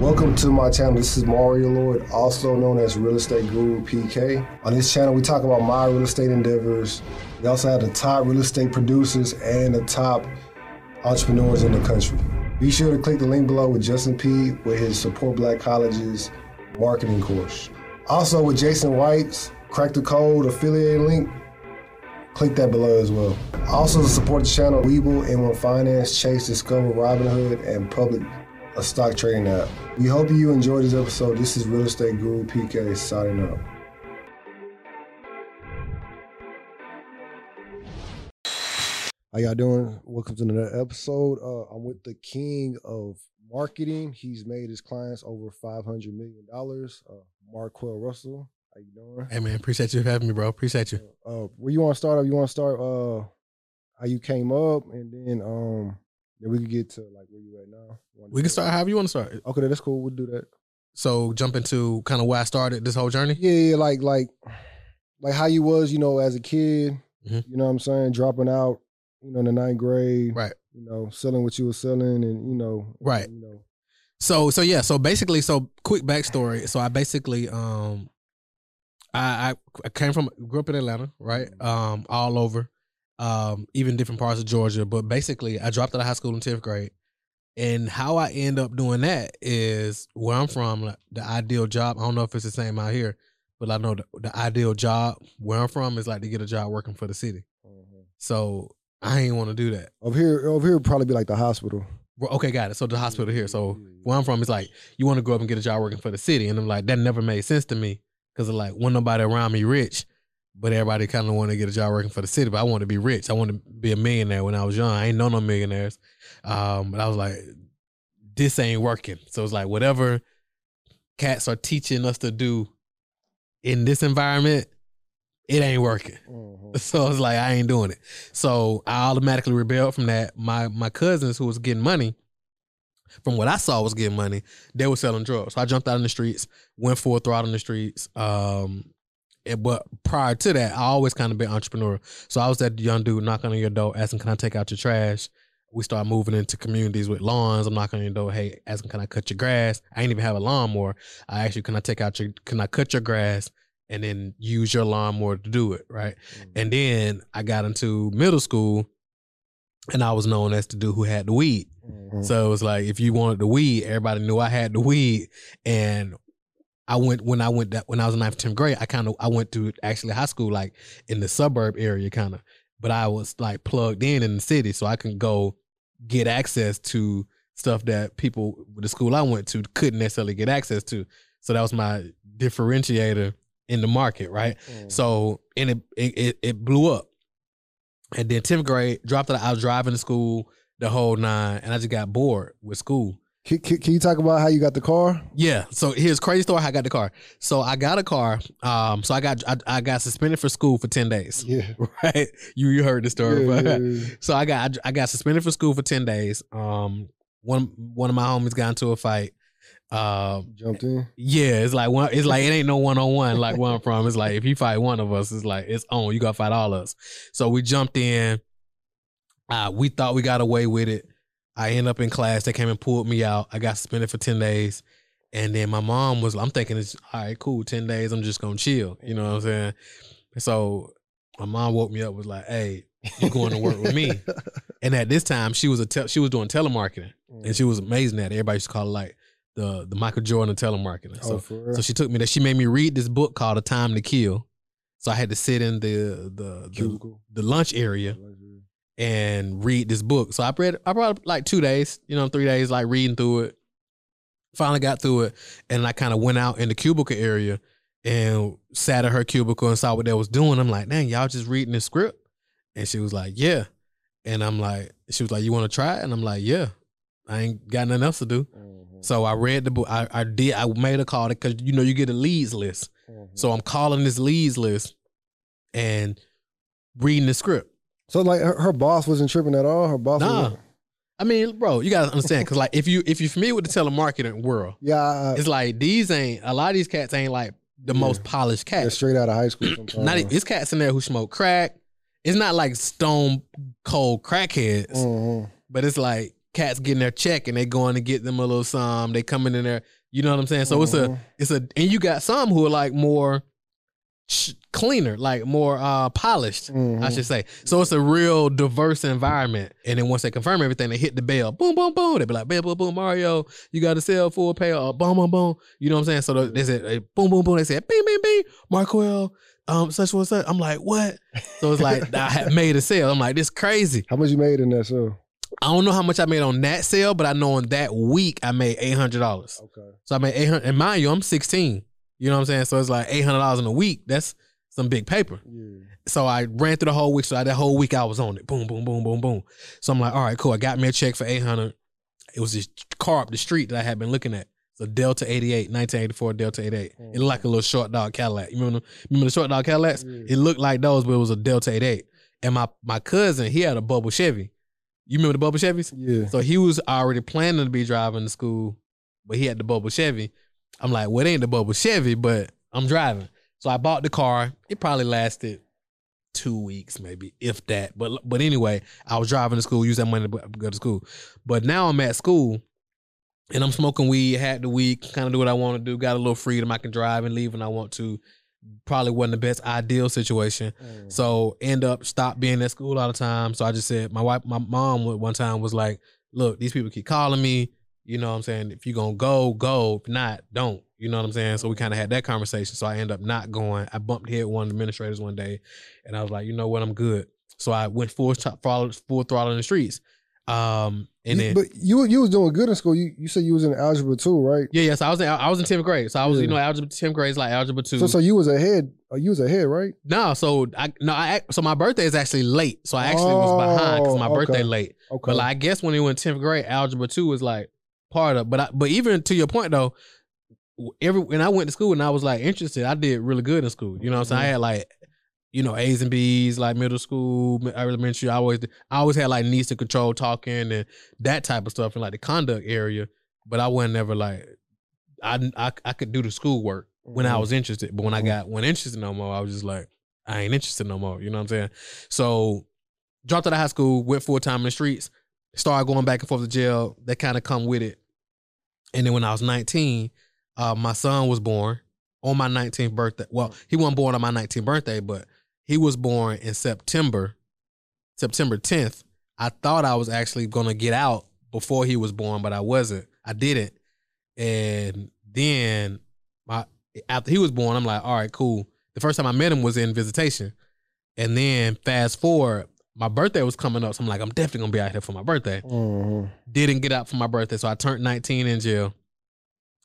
Welcome to my channel. This is Mario Lord, also known as Real Estate Guru PK. On this channel, we talk about my real estate endeavors. We also have the top real estate producers and the top entrepreneurs in the country. Be sure to click the link below with Justin P with his Support Black Colleges marketing course. Also with Jason White's Crack the Code affiliate link, click that below as well. Also to support the channel, Webull, M1 Finance, Chase, Discover, Robinhood, and Public, a stock trading app. We hope you enjoyed this episode. This is Real Estate Guru PK signing up. How y'all doing? Welcome to another episode. Uh, I'm with the king of marketing. He's made his clients over five hundred million dollars. Uh, Marquel Russell. How you doing? Hey man, appreciate you having me, bro. Appreciate you. Uh, where you want to start? Up? You want to start? Uh, how you came up, and then um, then we can get to like where you at now. We can start however you want to start. Okay, that's cool. We'll do that. So jump into kind of where I started this whole journey. Yeah, yeah, like like like how you was, you know, as a kid. Mhm. You know what I'm saying? Dropping out, you know, in the ninth grade. Right. You know, selling what you were selling, and you know, Right. You know, So so yeah. So basically, so quick backstory. So I basically um, I I, I came from grew up in Atlanta, right? Um, all over, um, even different parts of Georgia. But basically, I dropped out of high school in tenth grade. And how I end up doing that is where I'm from. Like, the ideal job. I don't know if it's the same out here, but I know the, the ideal job where I'm from is like to get a job working for the city. So I ain't want to do that. over here, over here, probably be like the hospital. Okay, got it. So the hospital here. So where I'm from is like you want to grow up and get a job working for the city, and I'm like that never made sense to me because like when nobody around me rich, but everybody kind of want to get a job working for the city. But I want to be rich. I want to be a millionaire when I was young. I ain't know no millionaires, um, but I was like, this ain't working. So it's like whatever cats are teaching us to do in this environment, it ain't working. Mhm. So it's like I ain't doing it. So I automatically rebelled from that. My my cousins who was getting money, from what I saw was getting money, they were selling drugs. So I jumped out in the streets, went full throttle in the streets. Um but prior to that, I always kind of been entrepreneurial. So I was that young dude knocking on your door, asking, "Can I take out your trash?" We start moving into communities with lawns. I'm knocking on your door, hey, asking, "Can I cut your grass?" I ain't even have a lawnmower. I actually, "Can I take out your? Can I cut your grass?" And then use your lawnmower to do it, right? And then I got into middle school and I was known as the dude who had the weed. Mhm. So it was like if you wanted the weed, everybody knew I had the weed. And I went when I went that when I was in ninth, tenth grade, I kind of I went to actually high school like in the suburb area kind of. But I was like plugged in in the city, so I can go get access to stuff that people with the school I went to couldn't necessarily get access to. So that was my differentiator in the market, right? Mhm. So and it it it, it blew up. And then tenth grade, dropped out. I was driving to school the whole nine, and I just got bored with school. Can, can, can you talk about how you got the car? Yeah. So here's crazy story. How I got the car. So I got a car. Um. So I got I, I got suspended for school for ten days. Yeah. Right. You you heard the story. Yeah, yeah, yeah. So I got I got suspended for school for ten days. Um. One one of my homies got into a fight. Um. Jumped in. Yeah, it's like one. It's like it ain't no one on one. Like where I'm from, it's like if you fight one of us, it's like it's on. You gotta fight all of us. So we jumped in. Uh, we thought we got away with it. I end up in class. They came and pulled me out. I got suspended for ten days, and then my mom was. I'm thinking it's all right, cool. Ten days. I'm just gonna chill. You know what I'm saying? So my mom woke me up. Was like, "Hey, you're going to work with me?" And at this time, she was a tel- she was doing telemarketing, and she was amazing at it. Everybody used to call it like the the Michael Jordan of telemarketing. So oh, real? so she took me there. She made me read this book called A Time to Kill. So I had to sit in the the the, the lunch area and read this book. So I read I brought like two days, you know, three days, like reading through it. Finally got through it, and I kind of went out in the cubicle area and sat at her cubicle and saw what they was doing. I'm like, dang, y'all just reading the script? And she was like, yeah. And I'm like, she was like, you want to try it? And I'm like, yeah. I ain't got nothing else to do. Mhm. So I read the book. I, I did. I made a call because you know you get a leads list. Mhm. So I'm calling this leads list and reading the script. So like her, her boss wasn't tripping at all. Her boss. Nah. I mean, bro, you gotta understand because like if you if you're familiar with the telemarketing world, Yeah. I, it's like these ain't a lot of these cats ain't like the Yeah. most polished they're cats. straight out of high school. Not it's cats in there who smoke crack. It's not like stone cold crackheads, Mhm. but it's like cats getting their check and they going to get them a little some. They coming in there. You know what I'm saying? So it's Mhm. a it's a and you got some who are like more cleaner, like more uh polished. I Mhm. should say. So it's a real diverse environment. And then once they confirm everything, they hit the bell. Boom, boom, boom. They be like, boom, boom, boom, Mario, you got to sell full pay. Uh, boom, boom, boom. You know what I'm saying? So they said, boom, boom, boom. They said, bing, bing, bing. Marquel, um, such and such. I'm like, what? So it's like I had made a sale. I'm like, this crazy. How much you made in that sale? I don't know how much I made on that sale, but I know on that week I made eight hundred dollars. Okay. So I made eight hundred. And mind you, I'm 16. You know what I'm saying? So it's like eight hundred dollars in a week. That's some big paper. Yeah. So I ran through the whole week. So that whole week I was on it. Boom, boom, boom, boom, boom. So I'm like, all right, cool. I got me a check for 800. It was this car up the street that I had been looking at. It's a Delta 88, 1984 Delta 88. It looked like a little short dog Cadillac. You remember, remember the short dog Cadillacs? Yeah. It looked like those, but it was a Delta 88. And my, my cousin, he had a bubble Chevy. You remember the bubble Chevys? Yeah. So he was already planning to be driving to school, but he had the bubble Chevy. I'm like, well, it ain't the bubble Chevy, but I'm driving. So I bought the car. It probably lasted two weeks, maybe, if that. But but anyway, I was driving to school, use that money to go to school. But now I'm at school and I'm smoking weed, had the week, kind of do what I want to do, got a little freedom. I can drive and leave when I want to. Probably wasn't the best ideal situation. Mm. So end up stop being at school all the time. So I just said my wife, my mom one time was like, "Look, these people keep calling me. You know what I'm saying? If you're gonna go, go. If not, don't. You know what I'm saying? So we kind of had that conversation. So I end up not going. I bumped head one of the administrators one day, and I was like, you know what, I'm good. So I went full top, full, throttle in the streets. Um, and You- then but you you was doing good in school. You you said you was in algebra too, right? yeah, yes, I was in, I was in tenth grade. So I was, you know, algebra tenth grade is like algebra two. So so you was ahead. uh, You was ahead, right? no, so I no, I so my birthday is actually late. So I actually was behind because my Oh, birthday late. Okay. But like, I guess when he went tenth grade, algebra two was like part of. But I, but even to your point though, every when I went to school and I was like interested, I did really good in school. You know, what I'm saying I had like you know A's and B's like middle school, elementary. I always I always had like needs to control talking and that type of stuff in like the conduct area. But I wasn't never like I I, I could do the schoolwork when I Mhm. was interested. But when I Mhm. got when interested no more, I was just like I ain't interested no more. You know what I'm saying? So dropped out of high school, went full time in the streets, started going back and forth to jail. That kind of come with it. And then when I was 19, uh, my son was born on my 19th birthday. Well, he wasn't born on my 19th birthday, but he was born in September, September 10th. I thought I was actually gonna get out before he was born, but I wasn't. I didn't. And then my after he was born, I'm like, all right, cool. The first time I met him was in visitation. And then fast forward, my birthday was coming up. So I'm like, I'm definitely gonna be out here for my birthday. Mhm. Didn't get out for my birthday. So I turned 19 in jail.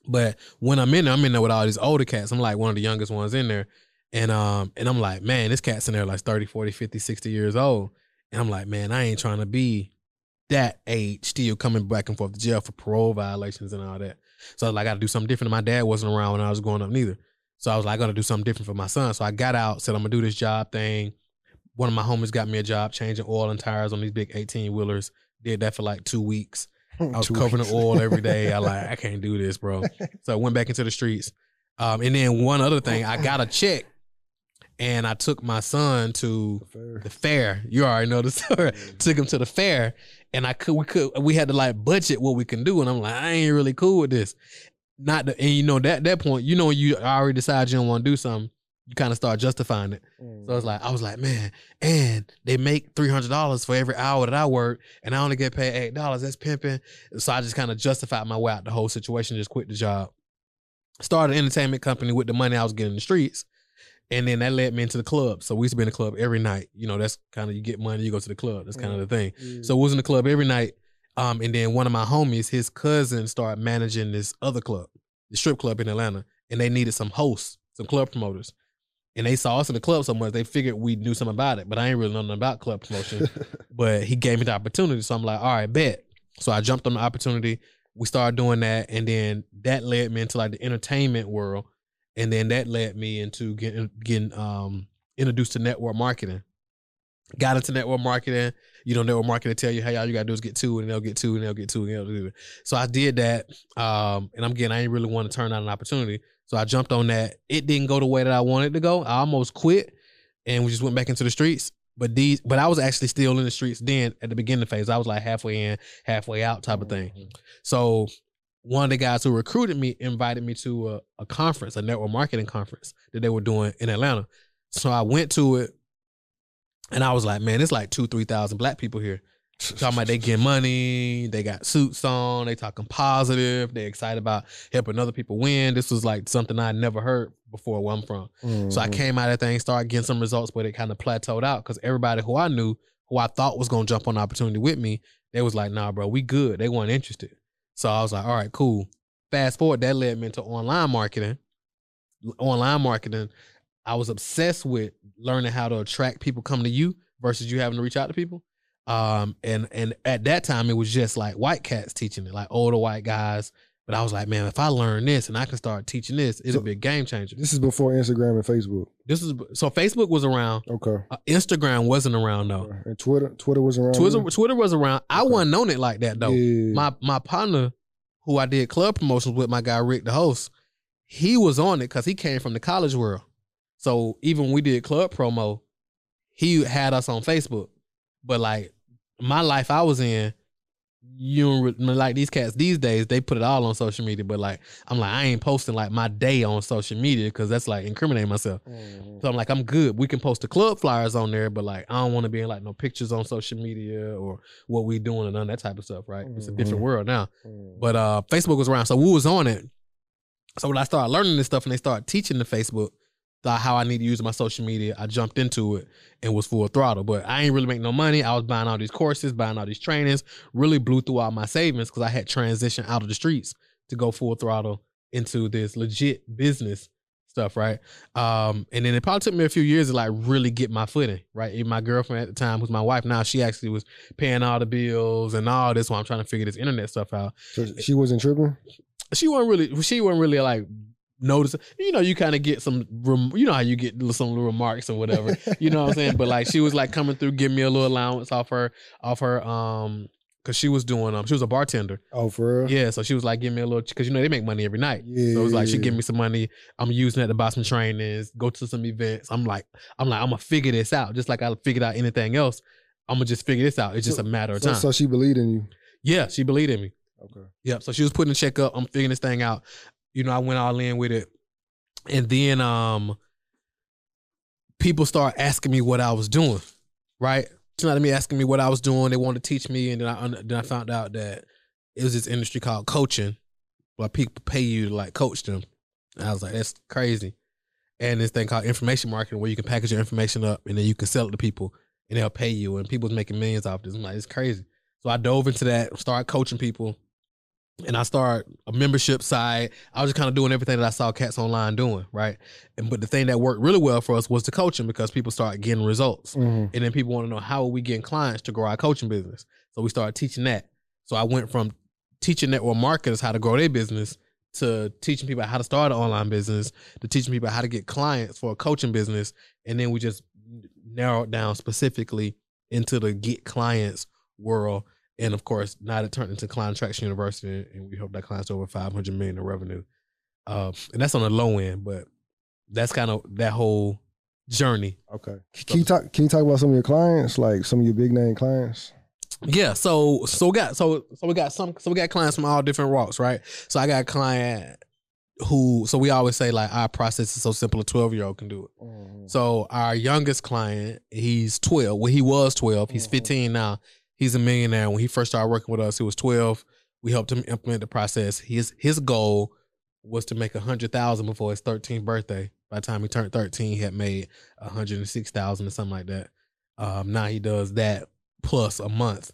But when I'm in there, I'm in there with all these older cats. I'm like one of the youngest ones in there. And um, and I'm like, man, this cat's in there like 30, 40, 50, 60 years old. And I'm like, man, I ain't trying to be that age still coming back and forth to jail for parole violations and all that. So I was like, I gotta do something different. My dad wasn't around when I was growing up neither. So I was like, I gotta do something different for my son. So I got out, said I'm gonna do this job thing. One of my homies got me a job changing oil and tires on these big 18 wheelers. Did that for like two weeks. I was covering weeks. the oil every day. I like, I can't do this, bro. So I went back into the streets. Um, and then one other thing, I got a check and I took my son to Fair. the fair. You already know the story. Took him to the fair, and I could we could we had to like budget what we can do, and I'm like, I ain't really cool with this. Not the, and you know that that point, you know, you already decide you don't want to do something. You kind of start justifying it. So it's like I was like, man, and they make three hundred dollars for every hour that I work, and I only get paid eight dollars. That's pimping. So I just kind of justified my way out the whole situation. Just quit the job. Started an entertainment company with the money I was getting in the streets, and then that led me into the club. So we used to be in the club every night. You know, that's kind of you get money, you go to the club. That's kind of the thing. Yeah. So we was in the club every night. Um, and then one of my homies, his cousin, started managing this other club, the strip club in Atlanta, and they needed some hosts, some club promoters. And they saw us in the club so much, they figured we knew something about it. But I ain't really know nothing about club promotion. but he gave me the opportunity. So I'm like, all right, bet. So I jumped on the opportunity. We started doing that. And then that led me into like the entertainment world. And then that led me into getting getting um introduced to network marketing. Got into network marketing. You know, network marketing tell you, hey, all you gotta do is get two and they'll get two and they'll get two and they'll do it. So I did that. Um, and I'm getting I ain't really want to turn down an opportunity. So I jumped on that. It didn't go the way that I wanted to go. I almost quit and we just went back into the streets. But these, but I was actually still in the streets then at the beginning phase. I was like halfway in, halfway out type of thing. Mhm. So one of the guys who recruited me invited me to a, a conference, a network marketing conference that they were doing in Atlanta. So I went to it, and I was like, man, it's like two, three thousand black people here. Talking about they getting money, they got suits on, they talking positive, they excited about helping other people win. This was like something I never heard before where I'm from. So I Mhm. came out of that thing, started getting some results, but it kind of plateaued out because everybody who I knew, who I thought was gonna jump on the opportunity with me, they was like, nah, bro, we good. They weren't interested. So I was like, all right, cool. Fast forward, that led me into online marketing. Online marketing, I was obsessed with learning how to attract people coming to you versus you having to reach out to people. Um, and and at that time it was just like white cats teaching it, like older white guys. But I was like, man, if I learn this and I can start teaching this, it'll So- be a game changer. This is before Instagram and Facebook. This is so Facebook was around. Okay. Uh, Instagram wasn't around though. And Twitter, Twitter was around. Twitter then? Twitter was around. I wasn't on it like that though. Yeah. My my partner, who I did club promotions with, my guy Rick, the host, he was on it because he came from the college world. So even when we did club promo, he had us on Facebook. But like my life I was in, you like these cats these days, they put it all on social media. But like I'm like, I ain't posting like my day on social media because that's like incriminating myself. Mhm. So I'm like, I'm good. We can post the club flyers on there, but like, I don't want to be in like no pictures on social media or what we doing and none of that type of stuff. Right? It's a different Mhm. world now. Mhm. But uh, Facebook was around, so we was on it. So when I started learning this stuff and they started teaching the Facebook the, how I need to use my social media, I jumped into it and was full throttle. But I ain't really make no money. I was buying all these courses, buying all these trainings. Really blew through all my savings because I had transitioned out of the streets to go full throttle into this legit business stuff, right? Um, and then it probably took me a few years to like really get my footing, right? Even my girlfriend at the time, who's my wife now, she actually was paying all the bills and all this while I'm trying to figure this internet stuff out So she wasn't tripping. she wasn't really she wasn't really like noticing you know you kind of get some rem- you know how you get some little remarks or whatever you know what i'm saying but like she was like coming through giving me a little allowance off her off her um because she was doing um she was a bartender Oh, for real? yeah so she was like giving me a little because you know they make money every night Yeah. so it was like she give me some money i'm using it to buy some trainings go to some events i'm like i'm like i'm gonna figure this out just like i figured out anything else i'm gonna just figure this out it's just So- a matter of So, time so she believed in you. yeah she believed in me Okay. Yep. So she was putting a check up. I'm figuring this thing out. You know, I went all in with it. And then um people start asking me what I was doing. Right? You know what? Asking me what I was doing. They wanted to teach me. And then I then I found out that it was this industry called coaching, where people pay you to like coach them. And I was like, that's crazy. And this thing called information marketing where you can package your information up and then you can sell it to people and they'll pay you and people's making millions off this. I'm like, it's crazy. So I dove into that, started coaching people and I started a membership site. I was just kind of doing everything that I saw Cats Online doing, right? And but the thing that worked really well for us was the coaching because people started getting results, Mhm. and then people want to know how are we getting clients to grow our coaching business. So we started teaching that. So I went from teaching network marketers how to grow their business to teaching people how to start an online business to teaching people how to get clients for a coaching business, and then we just narrowed down specifically into the get clients world and of course, now it turned into Client Traction University, and we hope that clients over five hundred million in revenue. Uh, and that's on the low end, but that's kind of that whole journey. Okay. Can you talk? Can you talk about some of your clients, like some of your big name clients? Yeah, so so we got so so we got some so we got clients from all different walks, right? So I got a client who so we always say like our process is so simple a 12 year old can do it. So our youngest client, he's 12. Well, he was 12. He's Mhm. 15 now. He's a millionaire. When he first started working with us, he was 12. We helped him implement the process. His his goal was to make a hundred thousand before his 13th birthday. By the time he turned 13, he had made a hundred and six thousand or something like that. Um, now he does that plus a month.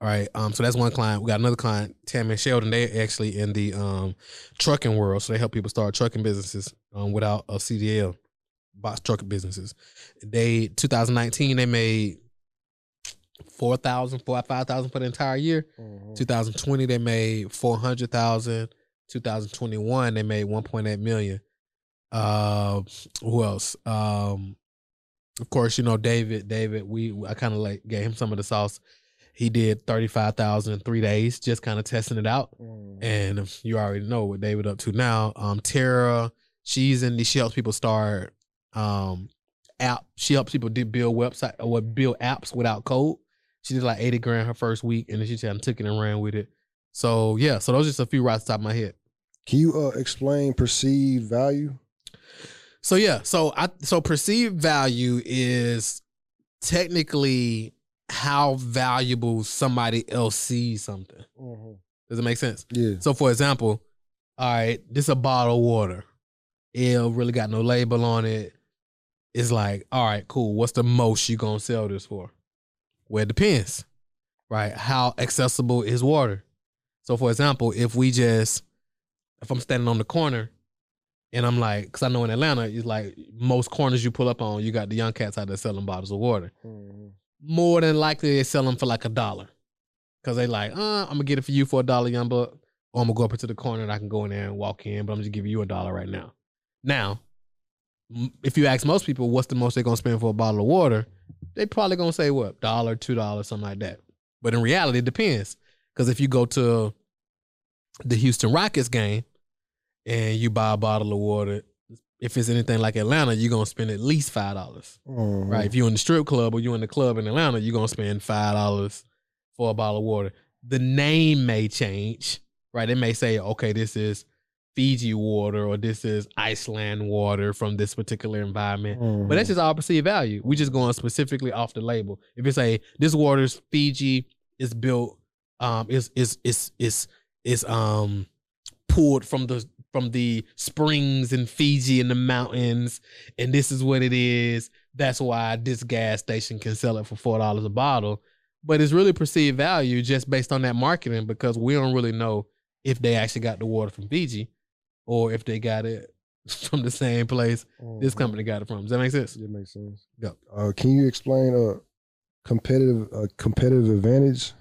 All right. Um, so that's one client. We got another client, Tammy and Sheldon. They're actually in the um trucking world. So they help people start trucking businesses um without a CDL box trucking businesses. They 2019 they made 4,000, 4 5,000 for the entire year. Mhm. 2020 they made 400,000. 2021 they made 1.8 million. Uh who else? Um of course, you know David, David, we I kind of like gave him some of the sauce. He did 35,000 in 3 days just kind of testing it out. Mhm. And you already know what David up to now. Um, Tara, she's in the she helps people start um app. She helps people do build website or build apps without code. She did like eighty grand her first week, and then she just took it and ran with it. So yeah, so those are just a few right off the top of my head. Can you uh, explain perceived value? So yeah, so I so perceived value is technically how valuable somebody else sees something. Mm-hmm. Does it make sense? Yeah. So for example, all right, this a bottle of water. It really got no label on it. It's like, all right, cool. What's the most you gonna sell this for? Well, it depends, right? How accessible is water? So for example, if we just if I'm standing on the corner and I'm like, because I know in Atlanta, it's like most corners you pull up on, you got the young cats out there selling bottles of water. Mm-hmm. More than likely, they sell them for like a dollar. Because they like, uh, I'm going to get it for you for a dollar, young buck. Or I'm going to go up into the corner and I can go in there and walk in, but I'm just giving you a dollar right now. Now, if you ask most people what's the most they're going to spend for a bottle of water, they probably going to say what? Dollar, two dollars, something like that. But in reality, it depends. Because if you go to the Houston Rockets game and you buy a bottle of water, if it's anything like Atlanta, you're gonna spend at least five dollars. Mm-hmm. Right. If you're in the strip club or you're in the club in Atlanta, you're gonna spend five dollars for a bottle of water. The name may change, right? It may say, okay, this is Fiji water or this is Iceland water from this particular environment. Mm-hmm. But that's just our perceived value. We just going specifically off the label. If it's a this water's Fiji is built, um, is is is is is um pulled from the from the springs in Fiji in the mountains, and this is what it is. That's why this gas station can sell it for four dollars a bottle. But it's really perceived value just based on that marketing because we don't really know if they actually got the water from Fiji or if they got it from the same place this Mhm. company got it from. Does that make sense? Yeah, makes sense. Go. Uh, can you explain a competitive a competitive advantage?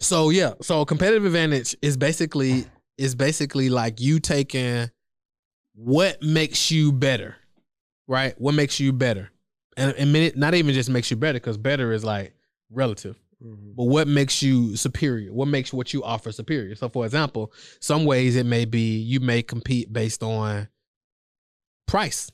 So yeah, so competitive advantage is basically is basically like you taking what makes you better, right? What makes you better, and and minute not even just makes you better because better is like relative, Mm-hmm. but what makes you superior? What makes what you offer superior? So for example, some ways it may be you may compete based on price.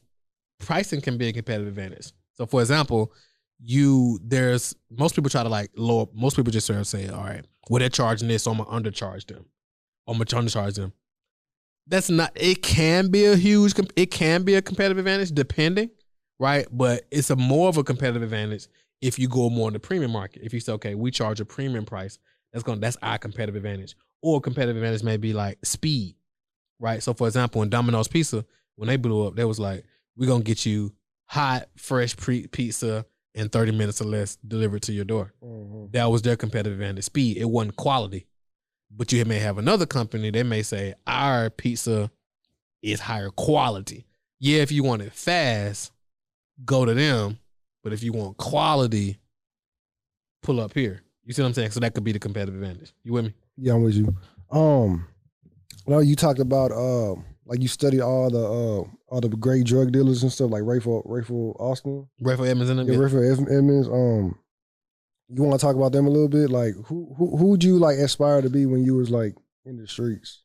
Pricing can be a competitive advantage. So for example, you there's most people try to like lower most people just sort of say, all right, well they're charging this, so I'm gonna undercharge them. I'm gonna undercharge them. That's not it can be a huge it can be a competitive advantage depending, right? But it's a more of a competitive advantage if you go more in the premium market. If you say, okay, we charge a premium price, that's going to that's our competitive advantage. Or competitive advantage may be like speed, right? So for example, in Domino's Pizza, when they blew up, they was like, we're gonna get you hot, fresh pre- pizza in 30 minutes or less delivered to your door. Mm-hmm. That was their competitive advantage. Speed. It wasn't quality. But you may have another company, they may say, our pizza is higher quality. Yeah, if you want it fast, go to them. But if you want quality, pull up here. You see what I'm saying? So that could be the competitive advantage. You with me? Yeah, I'm with you. Um, no, you talked about uh, like you studied all the uh, all the great drug dealers and stuff, like Rayful Rayful Austin, Rayful Edmonds them? yeah, Yeah. Rayful Edmonds. Um, you want to talk about them a little bit? Like, who who who'd you like aspire to be when you was like in the streets?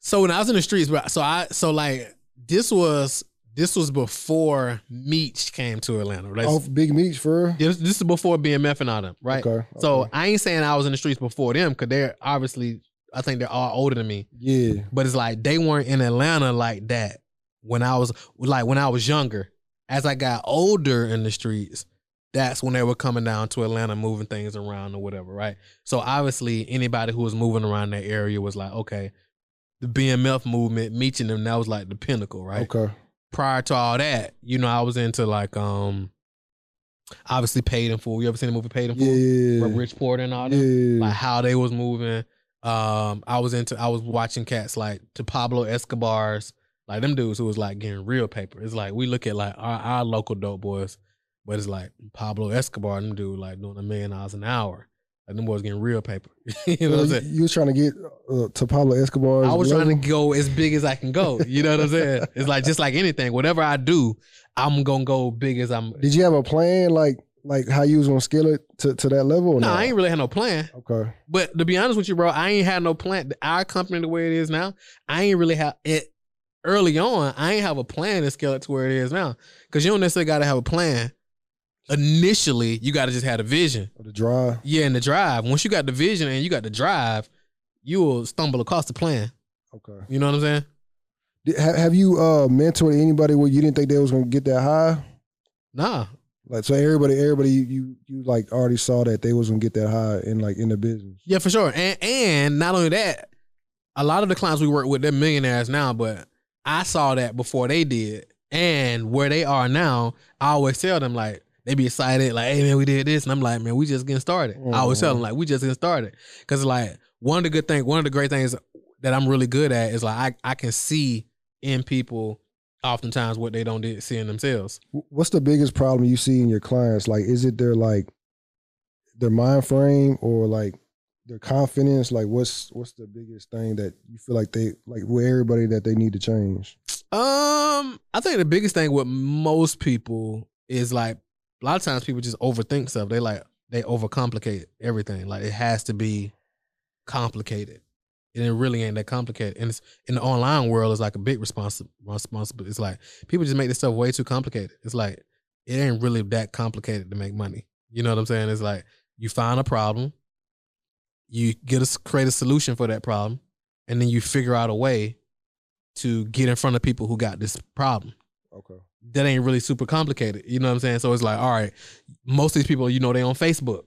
So when I was in the streets, so I so like this was this was before Meech came to Atlanta. Oh, Big Meech for this, this is before BMF and all them, right? Okay. So okay. I ain't saying I was in the streets before them because they're obviously I think they're all older than me. yeah, But it's like they weren't in Atlanta like that when I was like when I was younger. As I got older in the streets, that's when they were coming down to Atlanta, moving things around or whatever, right? So obviously anybody who was moving around that area was like, okay, the BMF movement, meeting them, that was like the pinnacle, right? okay. Prior to all that, you know, I was into like um obviously paid in full. You ever seen the movie Paid in Full? Yeah, With Rich Porter and all that? yeah. like how they was moving. Um, I was into I was watching cats like to Pablo Escobar's, like them dudes who was like getting real paper. It's like we look at like our, our local dope boys, but it's like Pablo Escobar, them dude like doing a million dollars an hour. Like them boys getting real paper. you know what I'm saying? you was trying to get uh, to Pablo Escobar. I was trying to go as big as I can go. You know what I'm saying? It's like just like anything. Whatever I do, I'm gonna go big as I'm. Did you have a plan, like like how you was gonna scale it to, to that level? No, not? I ain't really had no plan. Okay. But to be honest with you, bro, I ain't had no plan. Our company the way it is now, I ain't really have it. early on, I ain't have a plan to scale it to where it is now. Cause you don't necessarily gotta have a plan. Initially, you gotta just have a vision. The drive. Yeah, and the drive. Once you got the vision and you got the drive, you will stumble across the plan. Okay. You know what I'm saying? Did- ha- Have you uh mentored anybody where you didn't think they was gonna get that high? Nah. Like so, everybody, everybody, you you, you like already saw that they was gonna get that high in like in the business. Yeah, for sure. And and not only that, a lot of the clients we work with, they're millionaires now, but I saw that before they did. And where they are now, I always tell them like they be excited, like, hey man, we did this. And I'm like, man, we just getting started. I always tell them like we just getting started. Cause like one of the good things, one of the great things that I'm really good at is like I, I can see in people oftentimes what they don't did see in themselves. What's the biggest problem you see in your clients? Like, is it their like their mind frame or like their confidence? Like, what's what's the biggest thing that you feel like they like with everybody that they need to change? Um, I think the biggest thing with most people is like a lot of times people just overthink stuff. They like they overcomplicate everything. Like it has to be complicated. And it really ain't that complicated. And it's in the online world it's like a big responsi- responsibility. It's like people just make this stuff way too complicated. It's like it ain't really that complicated to make money. You know what I'm saying? It's like you find a problem, you get a create a solution for that problem, and then you figure out a way to get in front of people who got this problem. Okay. That ain't really super complicated. You know what I'm saying? So it's like, all right, most of these people, you know, they on Facebook.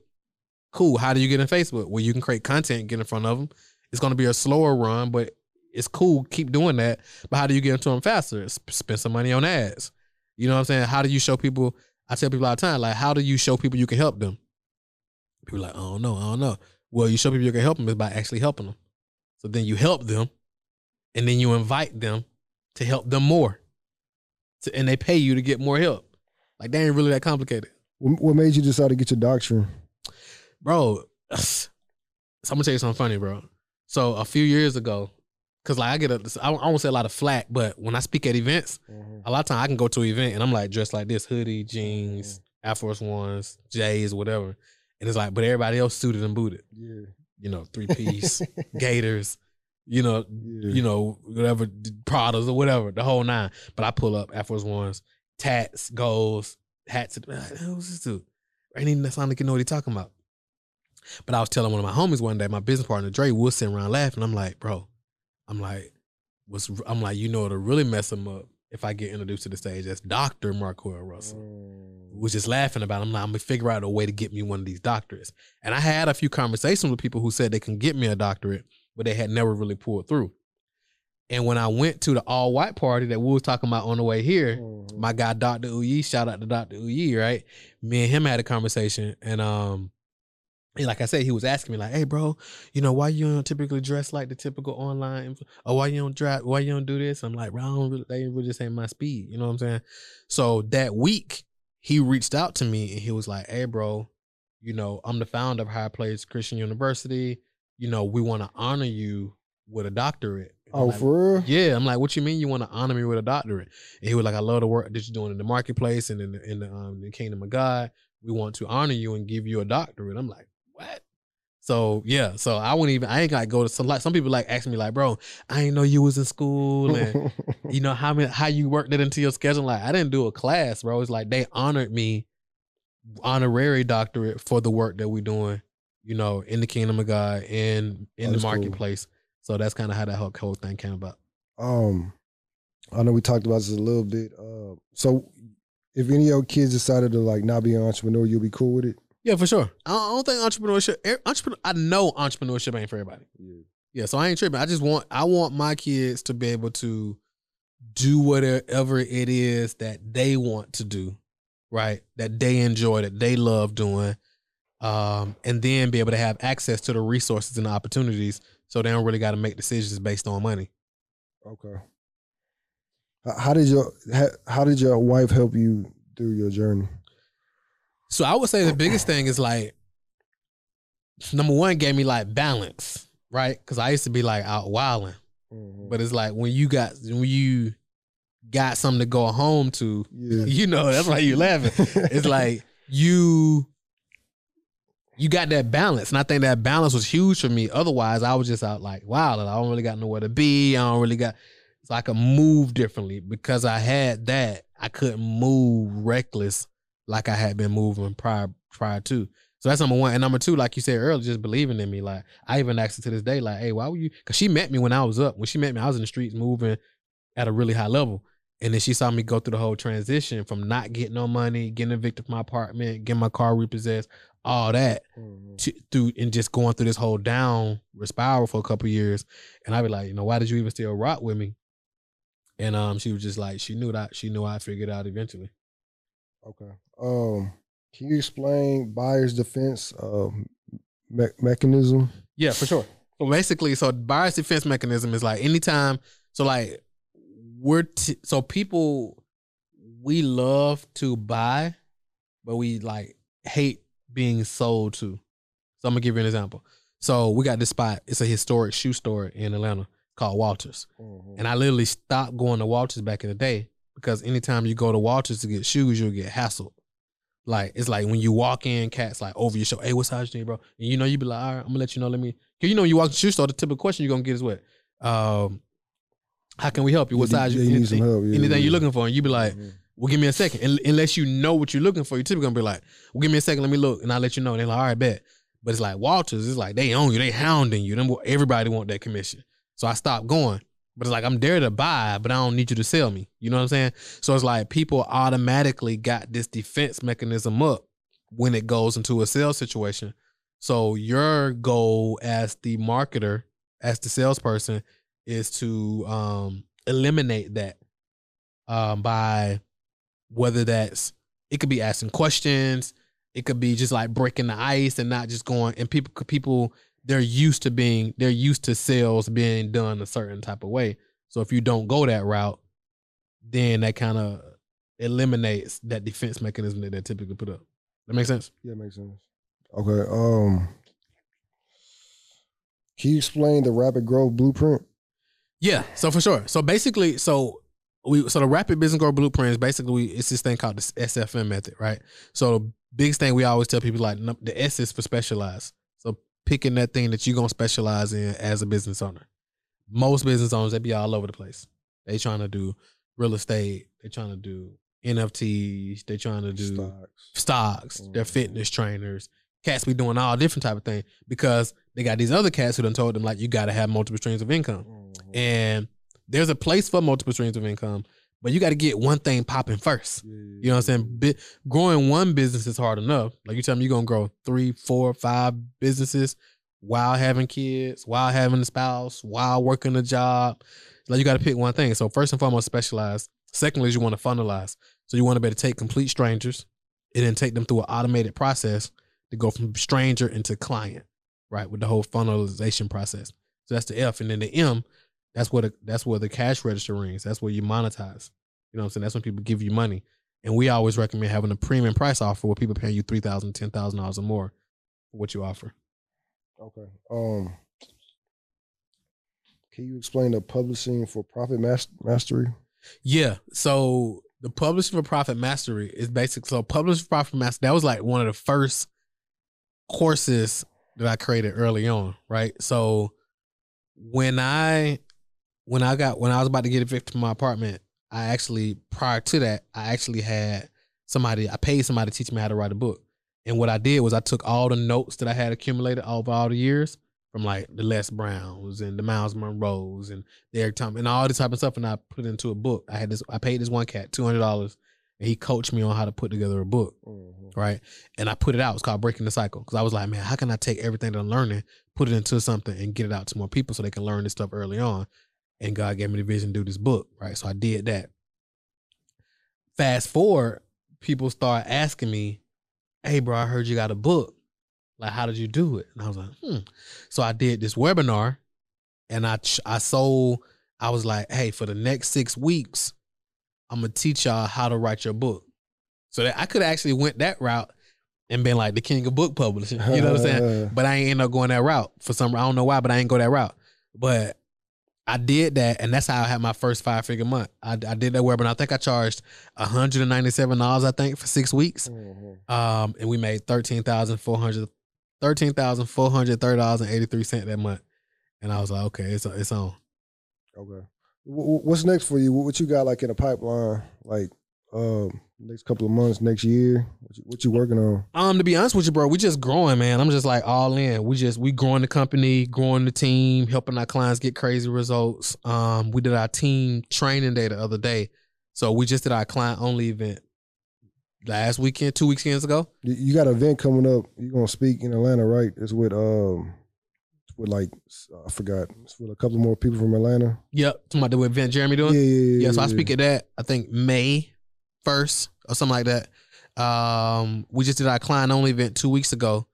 Cool. How do you get in Facebook? Well, you can create content, get in front of them. It's going to be a slower run, but it's cool. Keep doing that. But how do you get into them faster? Spend some money on ads. You know what I'm saying? How do you show people? I tell people all the time, like, how do you show people you can help them? People like, I don't know, I don't know. Well, you show people you can help them is by actually helping them. So then you help them, and then you invite them to help them more. To, and they pay you to get more help. Like they ain't really that complicated, What, made you decide to get your doctorate? bro. So I'm gonna tell you something funny, bro. So a few years ago, cause like I get a, I won't say a lot of flack, but when I speak at events, mm-hmm. a lot of time I can go to an event and I'm like dressed like this, hoodie, jeans, mm-hmm. Air Force Ones, J's, whatever. And it's like, but everybody else suited and booted. Yeah. You know, three piece, gators, you know, Yeah. you know, whatever, Pradas or whatever, the whole nine. But I pull up Air Force Ones, tats, goals, hats. Like, Who's this dude? Ain't even sound like you know what he talking about. But I was telling one of my homies one day, my business partner Dre, was sitting around laughing. I'm like, bro, I'm like, what's I'm like, you know what'll really mess him up if I get introduced to the stage? That's Dr. Marquel Russell. Mm. Was just laughing about it. I'm like, I'm gonna figure out a way to get me one of these doctorates. And I had a few conversations with people who said they can get me a doctorate, but they had never really pulled through. And when I went to the all white party that we was talking about on the way here, Mhm. my guy Dr. Uyi, shout out to Dr. Uyi, right? Me and him had a conversation, and um, like I said, he was asking me like, "Hey, bro, you know why you don't typically dress like the typical online, or why you don't drive, why you don't do this?" I'm like, "Bro, I don't really, they really just ain't my speed." You know what I'm saying? So that week, he reached out to me and he was like, "Hey, bro, you know I'm the founder of High Place Christian University. You know we want to honor you with a doctorate." I'm Oh, like, for real? yeah, I'm like, what you mean you want to honor me with a doctorate? And he was like, I love the work that you're doing in the marketplace and in the, in the, um, the kingdom of God. We want to honor you and give you a doctorate. I'm like, what? So yeah, so I wouldn't even. I ain't got to go to some. Like some people like asking me like, bro, I ain't know you was in school and you know how many how you worked it into your schedule. Like I didn't do a class, bro. It's like they honored me honorary doctorate for the work that we're doing. You know, in the kingdom of God and in the That's cool. marketplace. So that's kind of how that whole, whole thing came about. um, I know we talked about this a little bit. Uh, so if any of your kids decided to like not be an entrepreneur, you'll be cool with it. Yeah, for sure. I don't, think entrepreneurship. er- Entrepreneur. I know entrepreneurship ain't for everybody. Yeah. Yeah, so I ain't tripping. I just want I want my kids to be able to do whatever it is that they want to do, right? That they enjoy, that they love doing, um, and then be able to have access to the resources and the opportunities, so they don't really got to make decisions based on money. Okay. How did your how, did your wife help you through your journey? So I would say the biggest thing is like number one gave me like balance, right? Because I used to be like out wilding. But it's like when you got when you got something to go home to, yeah, you know, that's why you laughing. It's like you you got that balance. And I think that balance was huge for me. Otherwise, I was just out like, wow, I don't really got nowhere to be. I don't really got so I could move differently because I had that. I couldn't move reckless like I had been moving prior prior to. So that's number one. And number two, like you said earlier, just believing in me. Like I even asked her to this day, like, hey, why were you? Because she met me when I was up. When she met me, I was in the streets moving at a really high level. And then she saw me go through the whole transition from not getting no money, getting evicted from my apartment, getting my car repossessed, all that, Mhm. to, through and just going through this whole down spiral for a couple years. And I'd be like, you know, why did you even still rock with me? And um, she was just like, she knew that she knew I'd figure it out eventually. Okay. Um, can you explain buyer's defense um, me- mechanism? Yeah, for sure. So basically, so buyer's defense mechanism is like anytime. So like we're t- so people we love to buy, but we like hate being sold to. So I'm gonna give you an example. So we got this spot. It's a historic shoe store in Atlanta called Walters, Mhm. and I literally stopped going to Walters back in the day because anytime you go to Walters to get shoes, you'll get hassled. Like it's like when you walk in, cats like over your shoulder. Hey, what size you need, bro? And you know you be like, all right, I'm gonna let you know. Let me. Cause you know you walk to the shoe store, the typical question you're gonna get is what? Um, how can we help you? What size you you need some anything, help. Yeah, anything yeah. you're looking for? And you be like, Mhm. Well, give me a second. Unless you know what you're looking for, you're typically gonna be like, well, give me a second, let me look, and I'll let you know. And they're like, all right, bet. But it's like Walters, it's like they own you, they hounding you. Them everybody want that commission. So I stopped going. But it's like I'm there to buy, but I don't need you to sell me. You know what I'm saying? So it's like people automatically got this defense mechanism up when it goes into a sales situation. So your goal as the marketer, as the salesperson, is to um, eliminate that um, by whether that's it could be asking questions, it could be just like breaking the ice and not just going. And people, people, they're used to being, they're used to sales being done a certain type of way. So if you don't go that route, then that kind of eliminates that defense mechanism that they typically put up. That makes sense. Yeah, makes sense. Okay. Um, can you explain the rapid growth blueprint? Yeah, so for sure. So basically, so we so the rapid business growth blueprint is basically it's this thing called the SFM method, right? So the biggest thing we always tell people like the S is for specialized. So picking that thing that you're gonna specialize in as a business owner. Most business owners they be all over the place. They trying to do real estate. They trying to do NFTs. They trying to do Stocks. stocks, they're Mhm. fitness trainers. Cats be doing all different type of thing because they got these other cats who done told them like you gotta have multiple streams of income. Mhm. And there's a place for multiple streams of income, but you gotta get one thing popping first. Yeah, You know what I'm saying? Bi- growing one business is hard enough. Like you tell me you're gonna grow three, four, five businesses while having kids, while having a spouse, while working a job. Like you gotta pick one thing. So first and foremost, specialize. Secondly, is you want to funnelize. So you want to be able to take complete strangers and then take them through an automated process to go from stranger into client, right? With the whole funnelization process. So that's the F. And then the M, that's where the that's where the cash register rings. That's where you monetize. You know what I'm saying? That's when people give you money. And we always recommend having a premium price offer where people paying you three thousand, ten thousand dollars or more for what you offer. Okay. Um, can you explain the publishing for profit mas- mastery? Yeah. So the publishing for profit mastery is basic. So publishing for profit mastery, that was like one of the first courses that I created early on, right? So when I when I got when I was about to get evicted from my apartment, I actually prior to that, I actually had somebody I paid somebody to teach me how to write a book. And what I did was I took all the notes that I had accumulated over all the years from like the Les Browns and the Myles Munroes and the Eric Thomas and all this type of stuff, and I put it into a book. I had this. I paid this one cat two hundred dollars, and he coached me on how to put together a book Mhm. right? And I put it out. It's called Breaking the Cycle because I was like, man, how can I take everything that I'm learning, put it into something, and get it out to more people so they can learn this stuff early on? And God gave me the vision to do this book, right? So I did that. Fast forward, people start asking me, "Hey, bro, I heard you got a book. Like, how did you do it?" And I was like, "Hmm." So I did this webinar, and I I sold. I was like, "Hey, for the next six weeks, I'm gonna teach y'all how to write your book." So that I could actually went that route and been like the king of book publishing. You know what I'm saying? But I ain't end up going that route for some. I don't know why, but I ain't go that route. But I did that, and that's how I had my first five figure month. I, I did that webinar. I think I charged hundred and ninety seven dollars. I think for six weeks. Mhm. Um, and we made thirteen thousand four hundred, thirteen thousand four hundred thirty dollars and eighty three cent that month. And I was like, okay, it's it's on. Okay. What's next for you? What what you got like in the pipeline? Like um, next couple of months, next year? What you, what you working on? Um, to be honest with you, bro, we just growing, man. I'm just like all in. We just we growing the company, growing the team, helping our clients get crazy results. Um, we did our team training day the other day, so we just did our client only event last weekend, two weekends ago. You, got an event coming up. You're gonna speak in Atlanta, right? It's with um, with like I forgot. It's with a couple more people from Atlanta. Yep, talking about the event Jeremy Yeah, doing. yeah, yeah. Yeah, so I speak at that. I think May first or something like that. Um, we just did our client only event two weeks ago,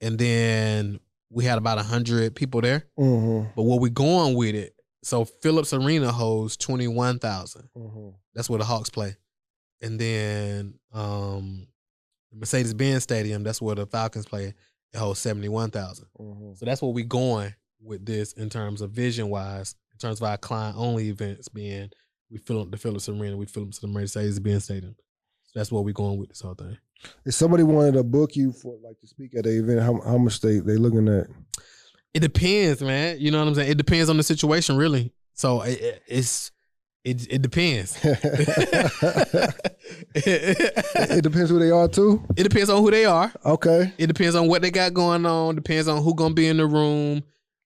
and then we had about hundred people there. Mhm, But what we going with it? So Phillips Arena holds twenty one thousand. mhm. That's where the Hawks play, and then um, Mercedes Benz Stadium. That's where the Falcons play. It holds seventy one thousand. Mhm. So that's where we going with this in terms of vision wise, in terms of our client only events being we fill up the Phillips Arena, we fill up to the Mercedes Benz Stadium. So that's what we're going with this whole thing. If somebody wanted to book you for like to speak at the event, how how much they they looking at? It depends, man. You know what I'm saying? It depends on the situation, really. So it, it- it's it it depends. it depends who they are too. it depends on who they are. Okay. It depends on what they got going on. Depends on who gonna be in the room,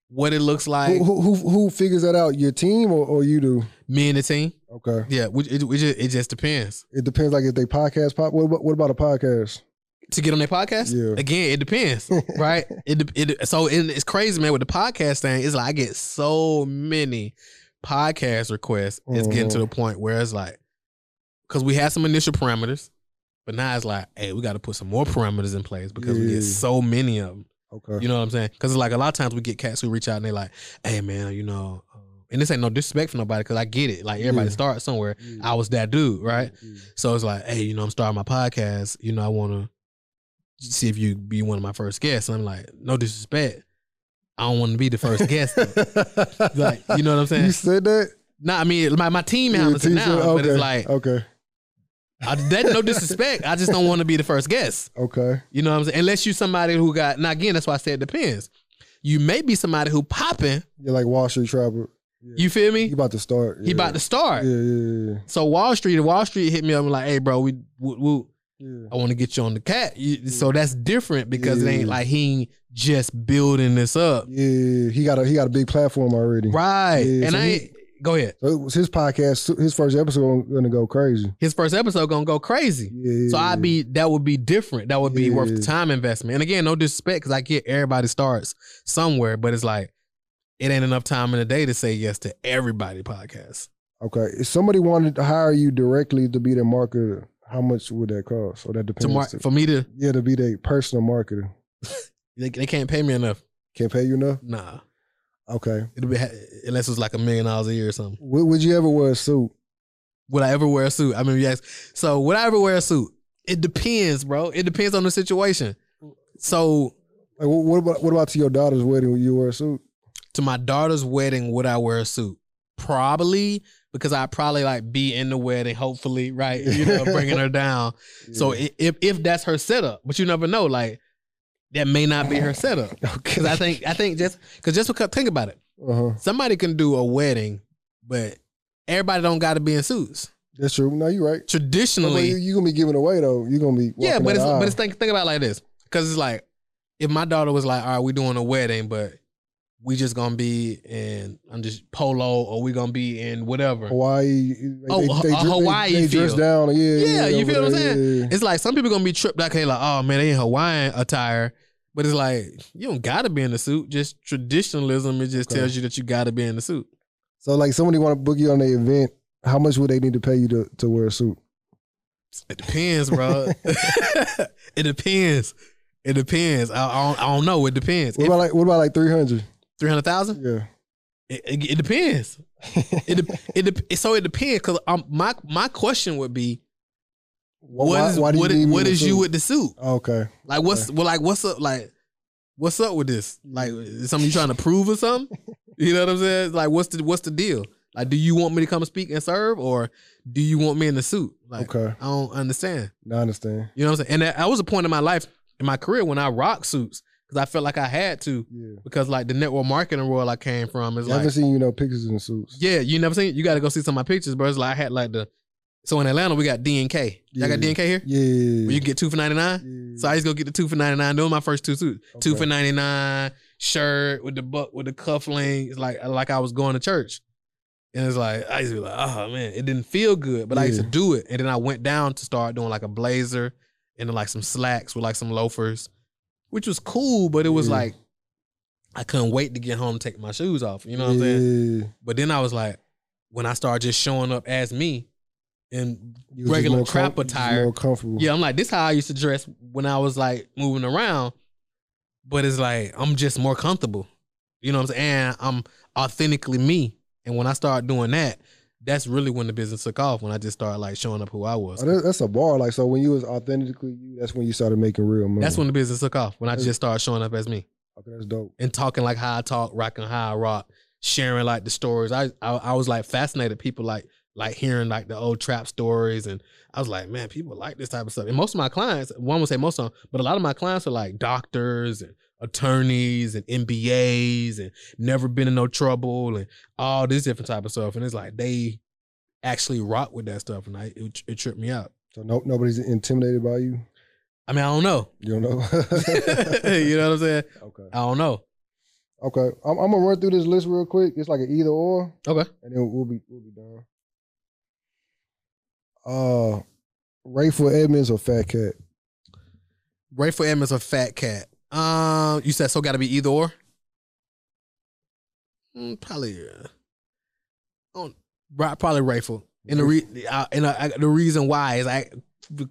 what it looks like. Who, who who who figures that out? Your team or, or you do? Me and the team. Okay. Yeah, we, it, we just, it just depends. It depends. Like if they podcast pop. What about, what about a podcast? to get on their podcast? Yeah. Again, it depends, right? It it so it, it's crazy, man. With the podcast thing, it's like I get so many podcast requests. It's getting to Mhm. the point where it's like, because we had some initial parameters, but now it's like, hey, we got to put some more parameters in place because we get so many of them. Okay. You know what I'm saying? Because like a lot of times we get cats who reach out and they're like, hey, man, you know. um, And this ain't no disrespect for nobody because I get it. Like everybody Yeah. starts somewhere. Yeah. I was that dude, right? Yeah. So it's like, hey, you know, I'm starting my podcast. You know, I want to see if you be one of my first guests. And I'm like, no disrespect. I don't want to be the first guest. like, you know what I'm saying? You said that. No, I mean, my, my team handles it now, said- but it's like, okay, I, that's no disrespect. I just don't want to be the first guest. okay. You know what I'm saying? Unless you somebody who got, now again, that's why I said it depends. You may be somebody who popping, You're like Wall Street Trapper. Yeah. you feel me? He about to start. He about to start. Yeah, yeah, yeah. So Wall Street, Wall Street hit me up and like, hey, bro, we, we, we yeah. I want to get you on the cat. You, so that's different because it ain't like he ain't just building this up. Yeah, he got a he got a big platform already. Right. Yeah, and so I he- go ahead. So it was his podcast. His first episode gonna go crazy. His first episode gonna go crazy. Yeah. So I'd be that would be different. That would be worth the time investment. And again, no disrespect, because I get everybody starts somewhere, but it's like it ain't enough time in the day to say yes to everybody podcast. okay. If somebody wanted to hire you directly to be their marketer, how much would that cost? Or that To depends. mar- for me to yeah, to be their personal marketer. they, they can't pay me enough. Can't pay you enough. Nah. Okay. It'll be unless it's like a million dollars a year or something. Would, would you ever wear a suit? Would I ever wear a suit? I mean, yes. So would I ever wear a suit? It depends, bro. It depends on the situation. So Like, what, what about what about to your daughter's wedding? Would you wear a suit? to my daughter's wedding, would I wear a suit? Probably because I'd probably like be in the wedding, hopefully, right? You know, bringing her down. So Yeah. i- if if that's her setup, but you never know, like that may not be her setup. Because I think I think just because just because think about it, uh huh. somebody can do a wedding, but everybody don't got to be in suits. That's true. No, you're right. Traditionally, you, you gonna be giving away though. You're gonna be Yeah, but it's but it's think think about it like this because it's like if my daughter was like, all right, we doing a wedding, but we just gonna be in I'm just polo or we gonna be in whatever. Hawaii. Oh, a- a dre- Hawaii They, they dress down. Yeah, Yeah, yeah. you feel what I'm saying? yeah, yeah. It's like some people gonna be tripped out, like, oh man, they in Hawaiian attire. But it's like you don't gotta be in the suit. Just traditionalism, it just Okay. tells you that you gotta be in the suit. So like somebody want to book you on the event. How much would they need to pay you to, to wear a suit? It depends, bro. it depends. It depends. I, I, don't, I don't know. It depends. What about like what about like three hundred? Three hundred thousand? Yeah. It, it, it depends. It, de- it, so it depends because um, my my question would be what Why- is why what, me what is you with the suit? Okay. Like what's well like what's up like what's up with this? Like is something you trying to prove or something? You know what I'm saying? Like what's the what's the deal? Like do you want me to come speak and serve or do you want me in the suit? Like Okay. I don't understand. I understand. You know what I'm saying? And that, that was a point in my life in my career when I rock suits because I felt like I had to Yeah. because like the network marketing world I came from is I haven't like seen you know pictures in suits. yeah, you never seen you got to go see some of my pictures, bro. It's like I had like the so in Atlanta we got D and K. Y'all got Yeah. D and K here? Yeah. Where you get two for ninety nine. yeah. So I used to go get the two for ninety nine. Were my first two suits. Two for ninety nine shirt with the buck with the cufflinks, like like I was going to church. And it's like I used to be like, oh man, it didn't feel good, but I used to do it. And then I went down to start doing like a blazer and then like some slacks with like some loafers, which was cool, but it was Yeah. like I couldn't wait to get home to take my shoes off. You know what I'm saying? But then I was like, when I started just showing up as me in You regular more trap com- attire, More comfortable. yeah, I'm like, this how I used to dress when I was like moving around. But it's like I'm just more comfortable. You know what I'm saying? And I'm authentically me. And when I started doing that, that's really when the business took off. When I just started like showing up who I was. Oh, that's a bar. Like so, when you was authentically you, that's when you started making real money. That's when the business took off. When I just started showing up as me Okay, that's dope. and talking like how I talk, rocking how I rock, sharing like the stories. I I, I was like fascinated. People like like hearing like the old trap stories, and I was like, man, people like this type of stuff. And most of my clients, one would say most of them, but a lot of my clients are like doctors and attorneys and MBAs and never been in no trouble and all this different type of stuff. And it's like they actually rock with that stuff, and I it, it tripped me out. So no, nobody's intimidated by you. I mean, I don't know. You don't know. you know what I'm saying? okay. I don't know. Okay. I'm, I'm gonna run through this list real quick. It's like an either or, Okay. and then we'll be we'll be done. Uh, Rayful Edmonds or Fat Cat? Rayful Edmonds or Fat Cat? Um, you said so. Got to be either or. Mm, probably. Uh, oh, right, probably Rayful. And the re- uh, and uh, the reason why is I,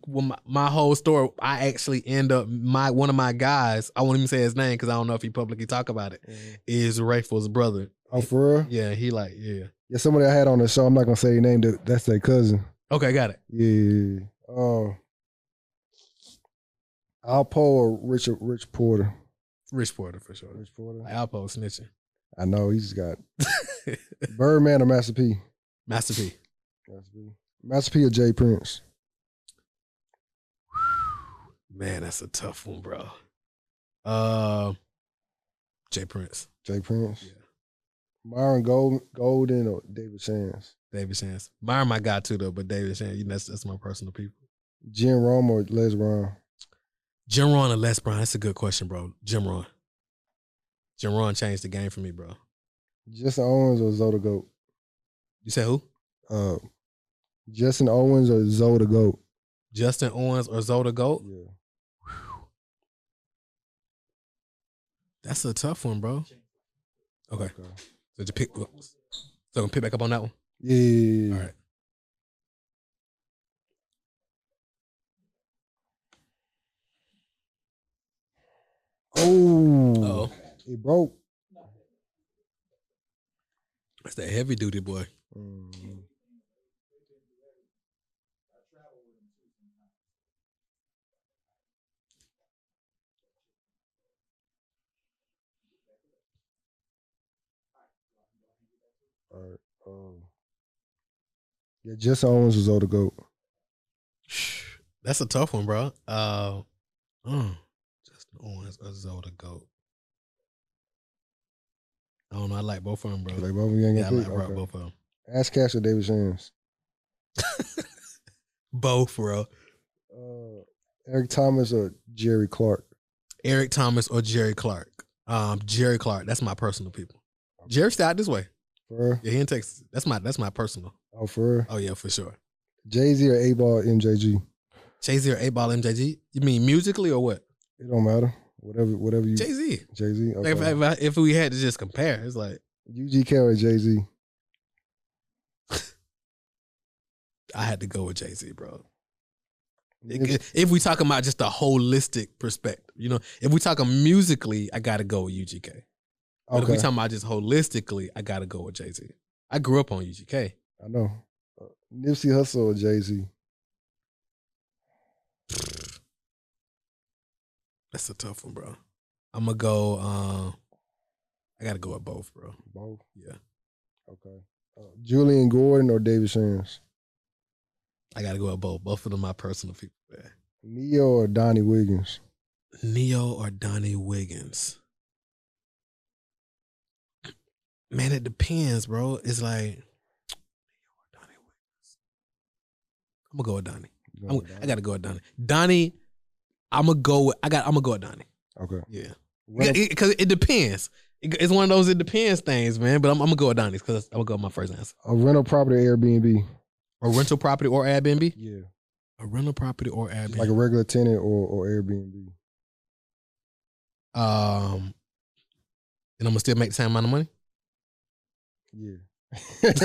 when my, my whole story, I actually end up my one of my guys. I won't even say his name because I don't know if he publicly talk about it. Is Rayful's brother? Oh, for real? Yeah, he like yeah. Yeah, somebody I had on the show. I'm not gonna say your name. that- That's their cousin. Okay, got it. Yeah. Uh, Alpo or Richard Rich Porter? Rich Porter for sure. Rich Porter. Alpo snitching. I know he's got Birdman or Master P. Master P. Master P. Master P or Jay Prince. Man, that's a tough one, bro. Uh, Jay Prince, Jay Prince. Yeah. Myron Gold, Golden or David Shands. David Shands. Myron my guy too though, but David Shands, you know, that's that's my personal people. Jim Rohn or Les Brown. Jim Rohn or Les Brown? That's a good question, bro. Jim Rohn. Jim Rohn changed the game for me, bro. Justin Owens or Zoe the Goat. You said who? Uh, Justin Owens or Zoe the Goat. Justin Owens or Zoda Goat? Yeah. That's a tough one, bro. Okay, Okay. so to pick, so gonna pick back up on that one. Yeah. All right. Oh. Oh, It broke. that's that heavy duty boy. Mm. All right. Um, yeah, Justin Owens was all the goat. That's a tough one, bro. Uh, mm, Justin Owens or Zoda Goat. I don't know. I like both of them, bro. Like both of you ain't yeah, I like Okay. both of them. Ask Cash or David James. both, bro. Uh, Eric Thomas or Jerry Clark. Eric Thomas or Jerry Clark. Um, Jerry Clark. That's my personal people. Jerry started this way. For real? Yeah, he in Texas. That's my that's my personal. Oh, for real? Oh yeah, for sure. Jay Z or 8Ball MJG. Jay Z or 8Ball MJG. You mean musically or what? It don't matter. Whatever, whatever you. Jay Z. Jay Z. Like if, if, I- if we had to just compare, it's like UGK or Jay Z. I had to go with Jay Z, bro. If, if we talking about just a holistic perspective, you know, if we talking musically, I gotta go with UGK. But if we Okay, talking about just holistically, I gotta go with Jay Z. I grew up on UGK. I know. Uh, Nipsey Hussle or Jay Z. That's a tough one, bro. I'm gonna go. Uh, I gotta go with both, bro. Both. Yeah, Okay. Uh, Julian Gordon or David Shands. I gotta go with both. Both of them my personal people. Man. Neo or Donnie Wiggins. Neo or Donnie Wiggins? Man, it depends, bro. It's like I'm gonna go with Donnie. You I'm, going with I gotta go with Donnie. Donnie, I'm gonna go with. I got. I'm gonna go with Donnie. Okay. Yeah, because it, depends. It- it's one of those it depends things, man. But I'm, I'm gonna go with Donnie's because I'm gonna go with my first answer. a rental property or Airbnb. A rental property or Airbnb. Yeah. A rental property or Airbnb. Like a regular tenant or, or Airbnb. um, and I'm gonna still make the same amount of money. Yeah.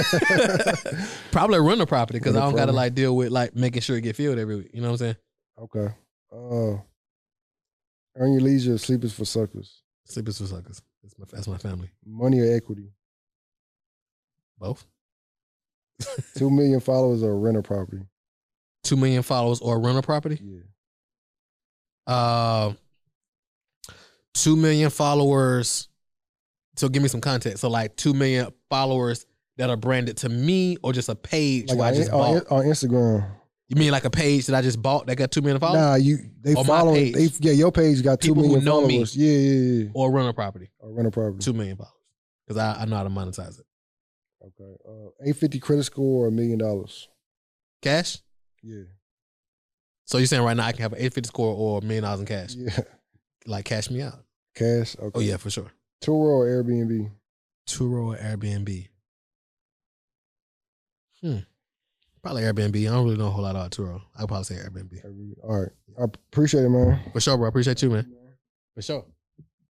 Probably a rental property because I don't gotta like deal with like making sure it get filled every week. You know what I'm saying? okay. Uh, earn your leisure, sleep is for suckers. Sleepers for suckers. That's my that's my family. Money or equity. Both. Two million followers or rental property. Two million followers or a rental property. Yeah. Uh, two million followers. So give me some context. So like two million followers that are branded to me, or just a page Like where I just on, bought. on Instagram. You mean like a page that I just bought that got two million followers, Nah, you they On my following. They, page. yeah, your page got two who know me. Yeah, yeah, yeah. or rental property? Or rental property. Two million followers because I, I know how to monetize it. Okay. Uh, eight fifty credit score or a million dollars. Cash. Yeah. So you're saying right now I can have an 850 score or a million dollars in cash? Yeah. Like cash me out. Cash. Okay. Oh yeah, for sure. Turo or Airbnb. Turo or Airbnb? Hmm. Probably Airbnb. I don't really know a whole lot about Turo. I'd probably say Airbnb. Airbnb. All right. I appreciate it, man. For sure, bro. I appreciate you, man. For sure.